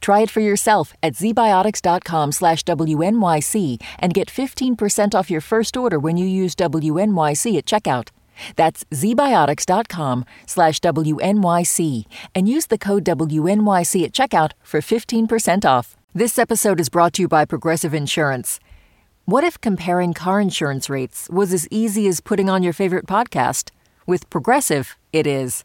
Try it for yourself at zbiotics.com slash WNYC and get 15% off your first order when you use WNYC at checkout. That's zbiotics.com slash WNYC and use the code WNYC at checkout for 15% off. This episode is brought to you by Progressive Insurance. What if comparing car insurance rates was as easy as putting on your favorite podcast? With Progressive, it is.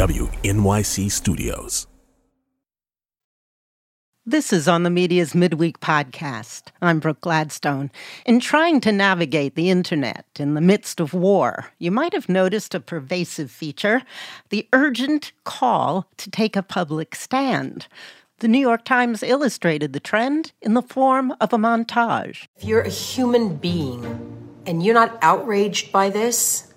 WNYC Studios. This is on the media's midweek podcast. I'm Brooke Gladstone. In trying to navigate the internet in the midst of war, you might have noticed a pervasive feature the urgent call to take a public stand. The New York Times illustrated the trend in the form of a montage. If you're a human being and you're not outraged by this,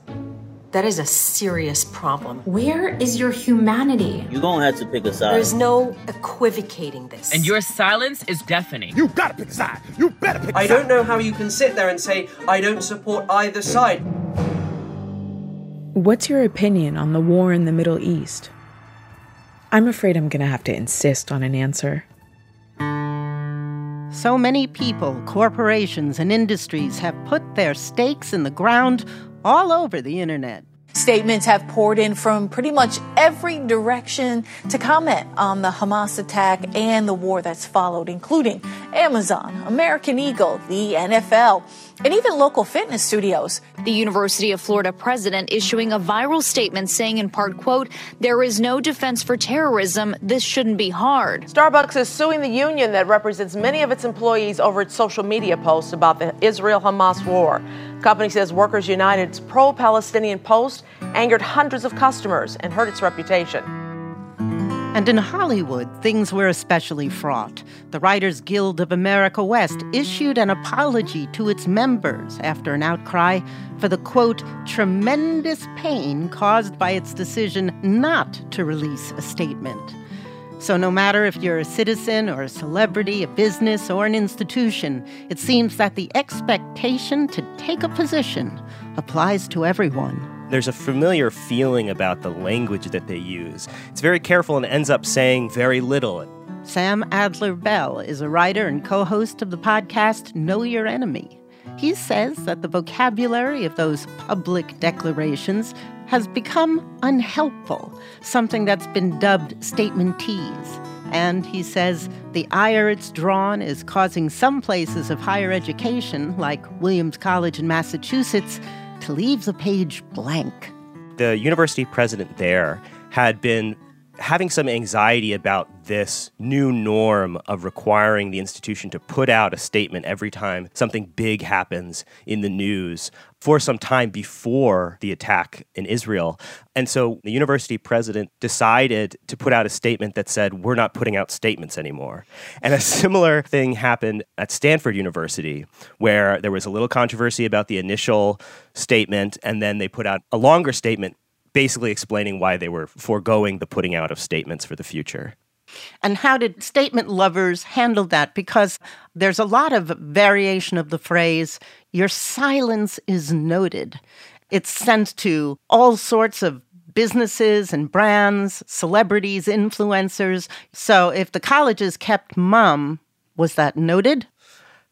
that is a serious problem. Where is your humanity? You're gonna have to pick a side. There's no equivocating this. And your silence is deafening. You gotta pick a side. You better pick a I side. I don't know how you can sit there and say, I don't support either side. What's your opinion on the war in the Middle East? I'm afraid I'm gonna have to insist on an answer. So many people, corporations, and industries have put their stakes in the ground all over the internet. Statements have poured in from pretty much every direction to comment on the Hamas attack and the war that's followed, including Amazon, American Eagle, the NFL, and even local fitness studios. The University of Florida president issuing a viral statement saying in part, quote, there is no defense for terrorism. This shouldn't be hard. Starbucks is suing the union that represents many of its employees over its social media posts about the Israel Hamas war. Company says Workers United's pro Palestinian post angered hundreds of customers and hurt its reputation. And in Hollywood, things were especially fraught. The Writers Guild of America West issued an apology to its members after an outcry for the quote, tremendous pain caused by its decision not to release a statement. So, no matter if you're a citizen or a celebrity, a business, or an institution, it seems that the expectation to take a position applies to everyone. There's a familiar feeling about the language that they use. It's very careful and ends up saying very little. Sam Adler Bell is a writer and co host of the podcast Know Your Enemy. He says that the vocabulary of those public declarations has become unhelpful, something that's been dubbed statementese. And he says the ire it's drawn is causing some places of higher education, like Williams College in Massachusetts, to leave the page blank. The university president there had been having some anxiety about this new norm of requiring the institution to put out a statement every time something big happens in the news for some time before the attack in Israel. And so the university president decided to put out a statement that said, We're not putting out statements anymore. And a similar thing happened at Stanford University, where there was a little controversy about the initial statement, and then they put out a longer statement basically explaining why they were foregoing the putting out of statements for the future. And how did statement lovers handle that? Because there's a lot of variation of the phrase, your silence is noted. It's sent to all sorts of businesses and brands, celebrities, influencers. So if the colleges kept mum, was that noted?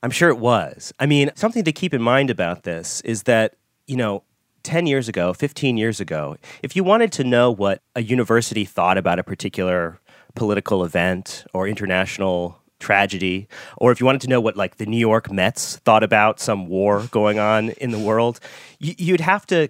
I'm sure it was. I mean, something to keep in mind about this is that, you know, 10 years ago, 15 years ago, if you wanted to know what a university thought about a particular political event or international tragedy, or if you wanted to know what like the New York Mets thought about some war going on in the world, you'd have to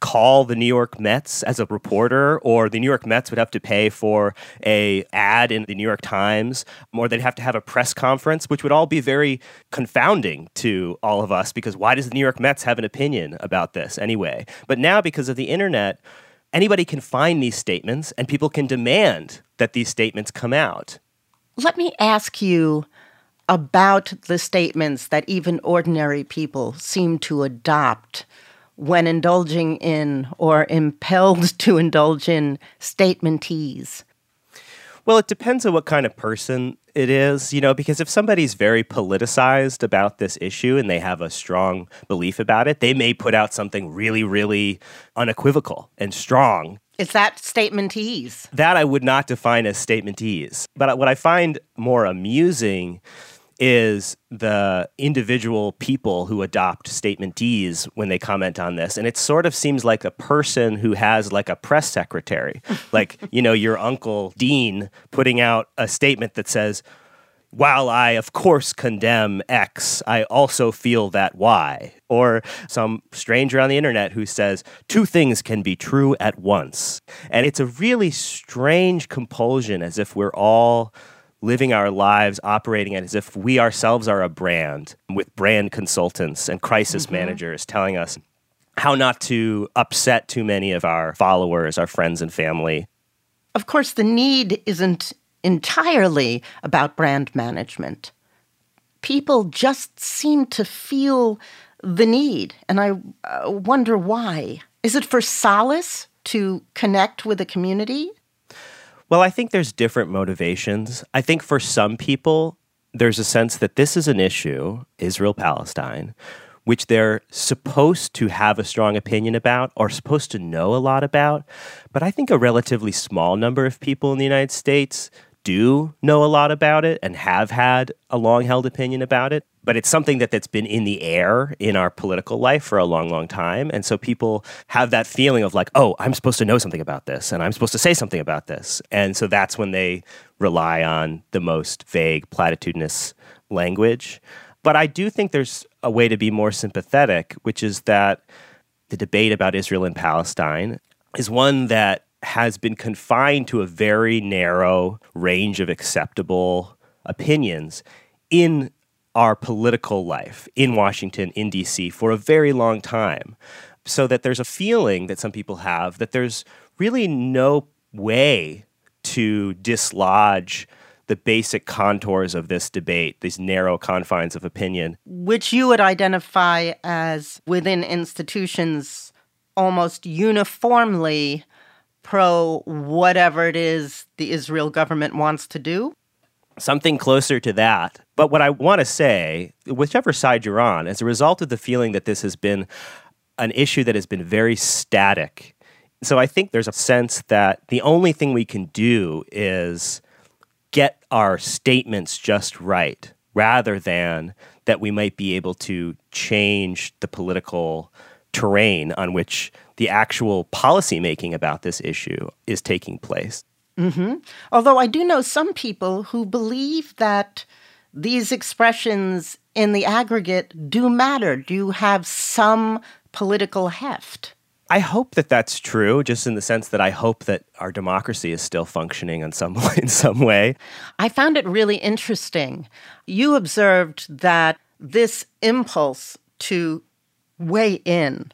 call the New York Mets as a reporter, or the New York Mets would have to pay for a ad in the New York Times, or they'd have to have a press conference, which would all be very confounding to all of us because why does the New York Mets have an opinion about this anyway? But now, because of the internet, anybody can find these statements and people can demand that these statements come out. Let me ask you about the statements that even ordinary people seem to adopt when indulging in or impelled to indulge in statementese? Well, it depends on what kind of person it is, you know, because if somebody's very politicized about this issue and they have a strong belief about it, they may put out something really, really unequivocal and strong. Is that statementese? That I would not define as statementese. But what I find more amusing is the individual people who adopt statementese when they comment on this. And it sort of seems like a person who has like a press secretary, like, you know, your uncle Dean putting out a statement that says, while I, of course, condemn X, I also feel that Y. Or some stranger on the internet who says, two things can be true at once. And it's a really strange compulsion, as if we're all living our lives operating as if we ourselves are a brand with brand consultants and crisis mm-hmm. managers telling us how not to upset too many of our followers, our friends and family. Of course, the need isn't entirely about brand management. People just seem to feel the need, and I uh, wonder why. Is it for solace to connect with a community? Well, I think there's different motivations. I think for some people, there's a sense that this is an issue, Israel Palestine, which they're supposed to have a strong opinion about or supposed to know a lot about. But I think a relatively small number of people in the United States do know a lot about it and have had a long held opinion about it but it's something that that's been in the air in our political life for a long long time. And so people have that feeling of like oh i'm supposed to know something about this and i'm supposed to say something about this. And so that's when they rely on the most vague platitudinous language. But i do think there's a way to be more sympathetic which is that the debate about israel and palestine is one that has been confined to a very narrow range of acceptable opinions in our political life in Washington, in DC, for a very long time. So that there's a feeling that some people have that there's really no way to dislodge the basic contours of this debate, these narrow confines of opinion. Which you would identify as within institutions almost uniformly pro whatever it is the Israel government wants to do? Something closer to that. But what I want to say, whichever side you're on, as a result of the feeling that this has been an issue that has been very static. So I think there's a sense that the only thing we can do is get our statements just right rather than that we might be able to change the political terrain on which the actual policymaking about this issue is taking place. Mm-hmm. Although I do know some people who believe that these expressions in the aggregate do matter, do have some political heft. I hope that that's true, just in the sense that I hope that our democracy is still functioning in some in some way. I found it really interesting. You observed that this impulse to weigh in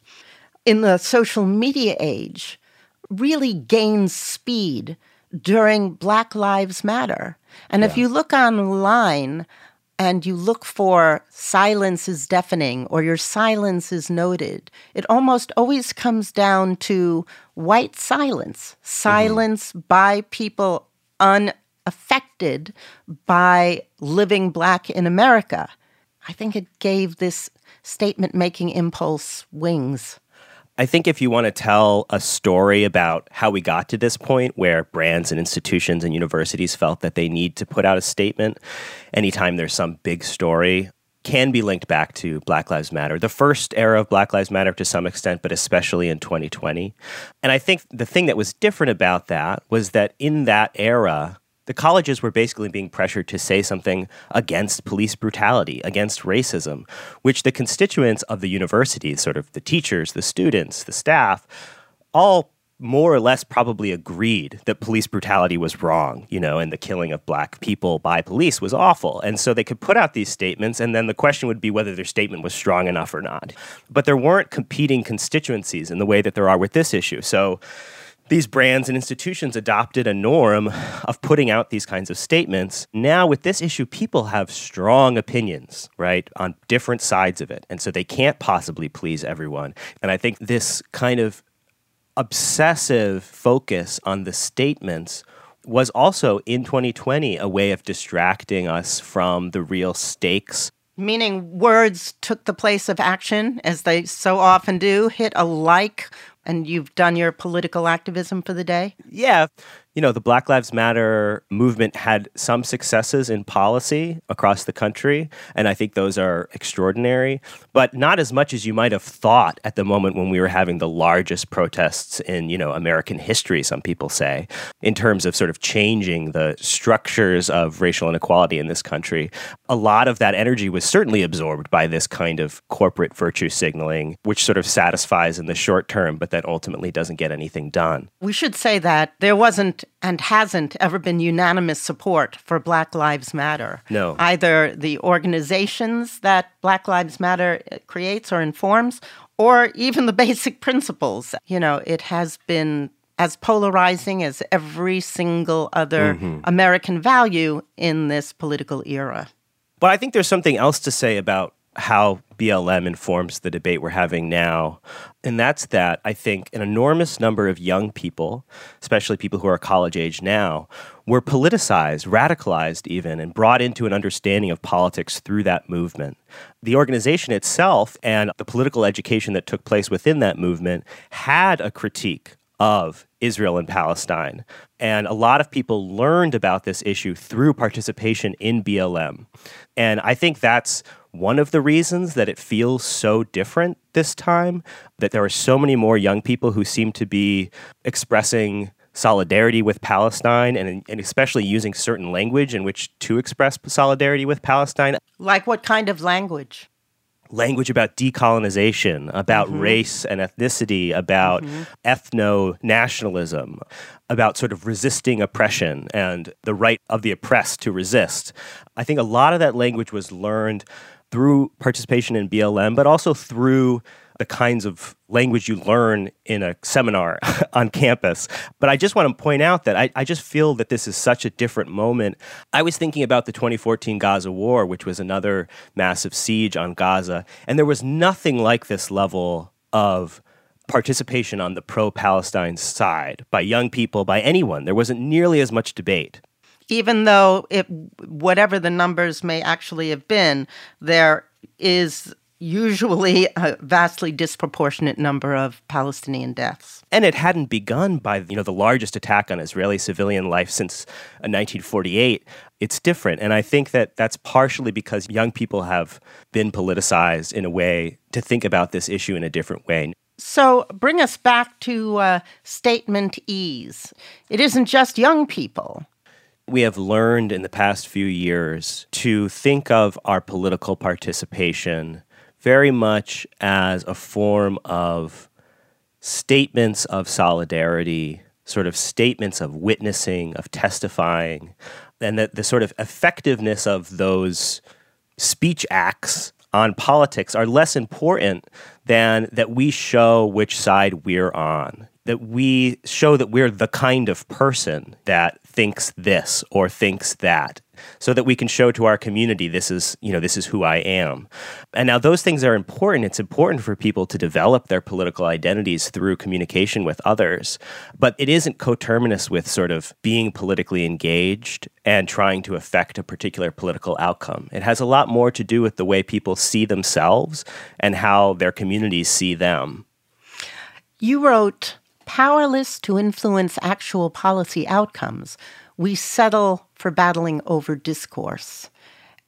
in the social media age really gains speed during Black Lives Matter. And yeah. if you look online and you look for silence is deafening or your silence is noted, it almost always comes down to white silence, silence mm-hmm. by people unaffected by living Black in America. I think it gave this statement making impulse wings. I think if you want to tell a story about how we got to this point where brands and institutions and universities felt that they need to put out a statement anytime there's some big story, can be linked back to Black Lives Matter, the first era of Black Lives Matter to some extent, but especially in 2020. And I think the thing that was different about that was that in that era, the colleges were basically being pressured to say something against police brutality, against racism, which the constituents of the university, sort of the teachers, the students, the staff, all more or less probably agreed that police brutality was wrong, you know, and the killing of black people by police was awful. And so they could put out these statements, and then the question would be whether their statement was strong enough or not. But there weren't competing constituencies in the way that there are with this issue. So these brands and institutions adopted a norm of putting out these kinds of statements. Now, with this issue, people have strong opinions, right, on different sides of it. And so they can't possibly please everyone. And I think this kind of obsessive focus on the statements was also in 2020 a way of distracting us from the real stakes. Meaning words took the place of action, as they so often do, hit a like, and you've done your political activism for the day? Yeah you know, the Black Lives Matter movement had some successes in policy across the country, and I think those are extraordinary, but not as much as you might have thought at the moment when we were having the largest protests in, you know, American history, some people say, in terms of sort of changing the structures of racial inequality in this country. A lot of that energy was certainly absorbed by this kind of corporate virtue signaling, which sort of satisfies in the short term, but that ultimately doesn't get anything done. We should say that there wasn't and hasn't ever been unanimous support for Black Lives Matter. No. Either the organizations that Black Lives Matter creates or informs, or even the basic principles. You know, it has been as polarizing as every single other mm-hmm. American value in this political era. But I think there's something else to say about how BLM informs the debate we're having now. And that's that I think an enormous number of young people, especially people who are college age now, were politicized, radicalized even, and brought into an understanding of politics through that movement. The organization itself and the political education that took place within that movement had a critique of Israel and Palestine. And a lot of people learned about this issue through participation in BLM. And I think that's one of the reasons that it feels so different this time, that there are so many more young people who seem to be expressing solidarity with Palestine and, and especially using certain language in which to express solidarity with Palestine. Like what kind of language? Language about decolonization, about mm-hmm. race and ethnicity, about mm-hmm. ethno nationalism, about sort of resisting oppression and the right of the oppressed to resist. I think a lot of that language was learned through participation in BLM, but also through the kinds of language you learn in a seminar on campus. But I just want to point out that I, I, just feel that this is such a different moment. I was thinking about the 2014 Gaza war, which was another massive siege on Gaza, and there was nothing like this level of participation on the pro Palestine side by young people, by anyone. There wasn't nearly as much debate even though it whatever the numbers may actually have been, there is usually a vastly disproportionate number of Palestinian deaths. And it hadn't begun by you know the largest attack on Israeli civilian life since 1948. Uh, it's different, and I think that that's partially because young people have been politicized in a way to think about this issue in a different way. So, bring us back to uh, statementese. It isn't just young people we have learned in the past few years to think of our political participation very much as a form of statements of solidarity, sort of statements of witnessing, of testifying, and that the sort of effectiveness of those speech acts on politics are less important than that we show which side we're on that we show that we're the kind of person that thinks this or thinks that so that we can show to our community this is you know this is who i am. And now those things are important. It's important for people to develop their political identities through communication with others. But it isn't coterminous with sort of being politically engaged and trying to affect a particular political outcome. It has a lot more to do with the way people see themselves and how their communities see them. You wrote powerless to influence actual policy outcomes, we settle for battling over discourse.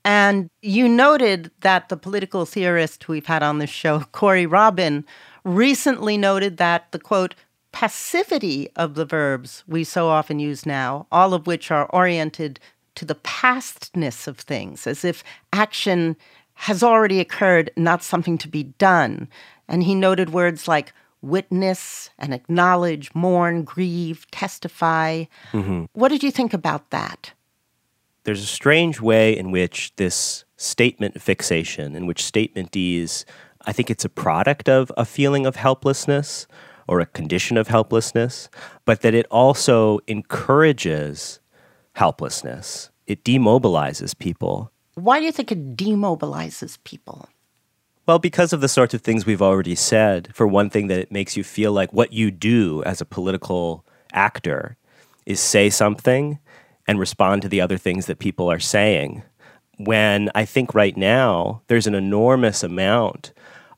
And you noted that the political theorist we've had on this show, Corey Robin, recently noted that the quote, passivity of the verbs we so often use now, all of which are oriented to the pastness of things, as if action has already occurred, not something to be done. And he noted words like witness and acknowledge, mourn, grieve, testify. Mm-hmm. What did you think about that? There's a strange way in which this statement fixation, in which statementese, I think it's a product of a feeling of helplessness or a condition of helplessness, but that it also encourages helplessness. It demobilizes people. Why do you think it demobilizes people? Well, because of the sorts of things we've already said. For one thing, that it makes you feel like what you do as a political actor is say something and respond to the other things that people are saying. When I think right now there's an enormous amount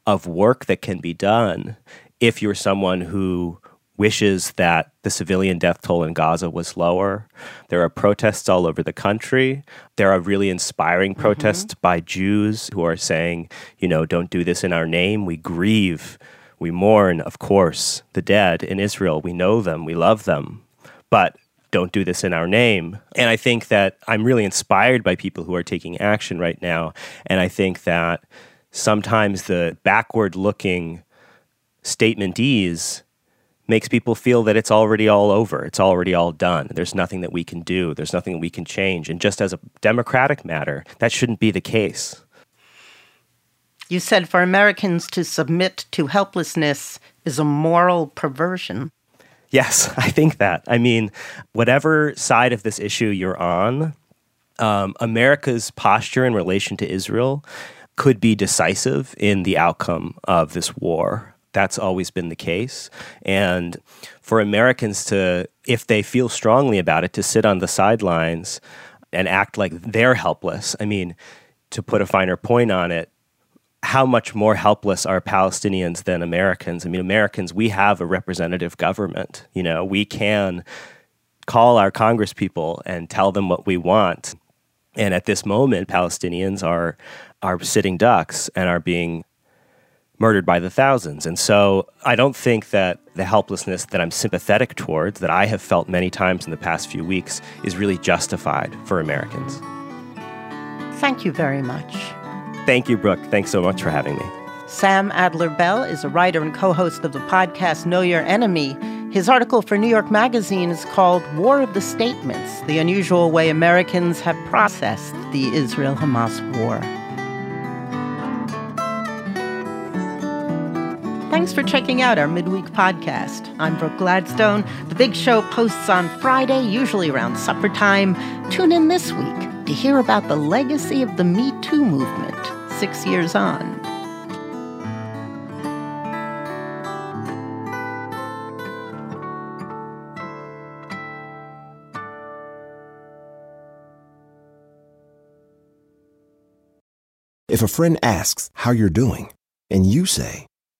of work that can be done if you're someone who wishes that the civilian death toll in Gaza was lower. There are protests all over the country. There are really inspiring mm-hmm. protests mm-hmm. by Jews who are saying, you know, don't do this in our name. We grieve, we mourn, of course, the dead in Israel. We know them, we love them. But don't do this in our name. And I think that I'm really inspired by people who are taking action right now. And I think that sometimes the backward looking statement statementese makes people feel that it's already all over. It's already all done. There's nothing that we can do. There's nothing that we can change. And just as a democratic matter, that shouldn't be the case. You said for Americans to submit to helplessness is a moral perversion. Yes, I think that. I mean, whatever side of this issue you're on, um, America's posture in relation to Israel could be decisive in the outcome of this war. That's always been the case. And for Americans to, if they feel strongly about it, to sit on the sidelines and act like they're helpless. I mean, to put a finer point on it, how much more helpless are Palestinians than Americans? I mean, Americans, we have a representative government. You know, we can call our congresspeople and tell them what we want. And at this moment, Palestinians are are sitting ducks and are being murdered by the thousands. And so I don't think that the helplessness that I'm sympathetic towards, that I have felt many times in the past few weeks, is really justified for Americans. Thank you very much. Thank you, Brooke. Thanks so much for having me. Sam Adler Bell is a writer and co host of the podcast Know Your Enemy. His article for New York Magazine is called War of the Statements The Unusual Way Americans Have Processed the Israel Hamas War. Thanks for checking out our midweek podcast. I'm Brooke Gladstone. The big show posts on Friday, usually around supper time. Tune in this week to hear about the legacy of the Me Too movement six years on. If a friend asks how you're doing, and you say,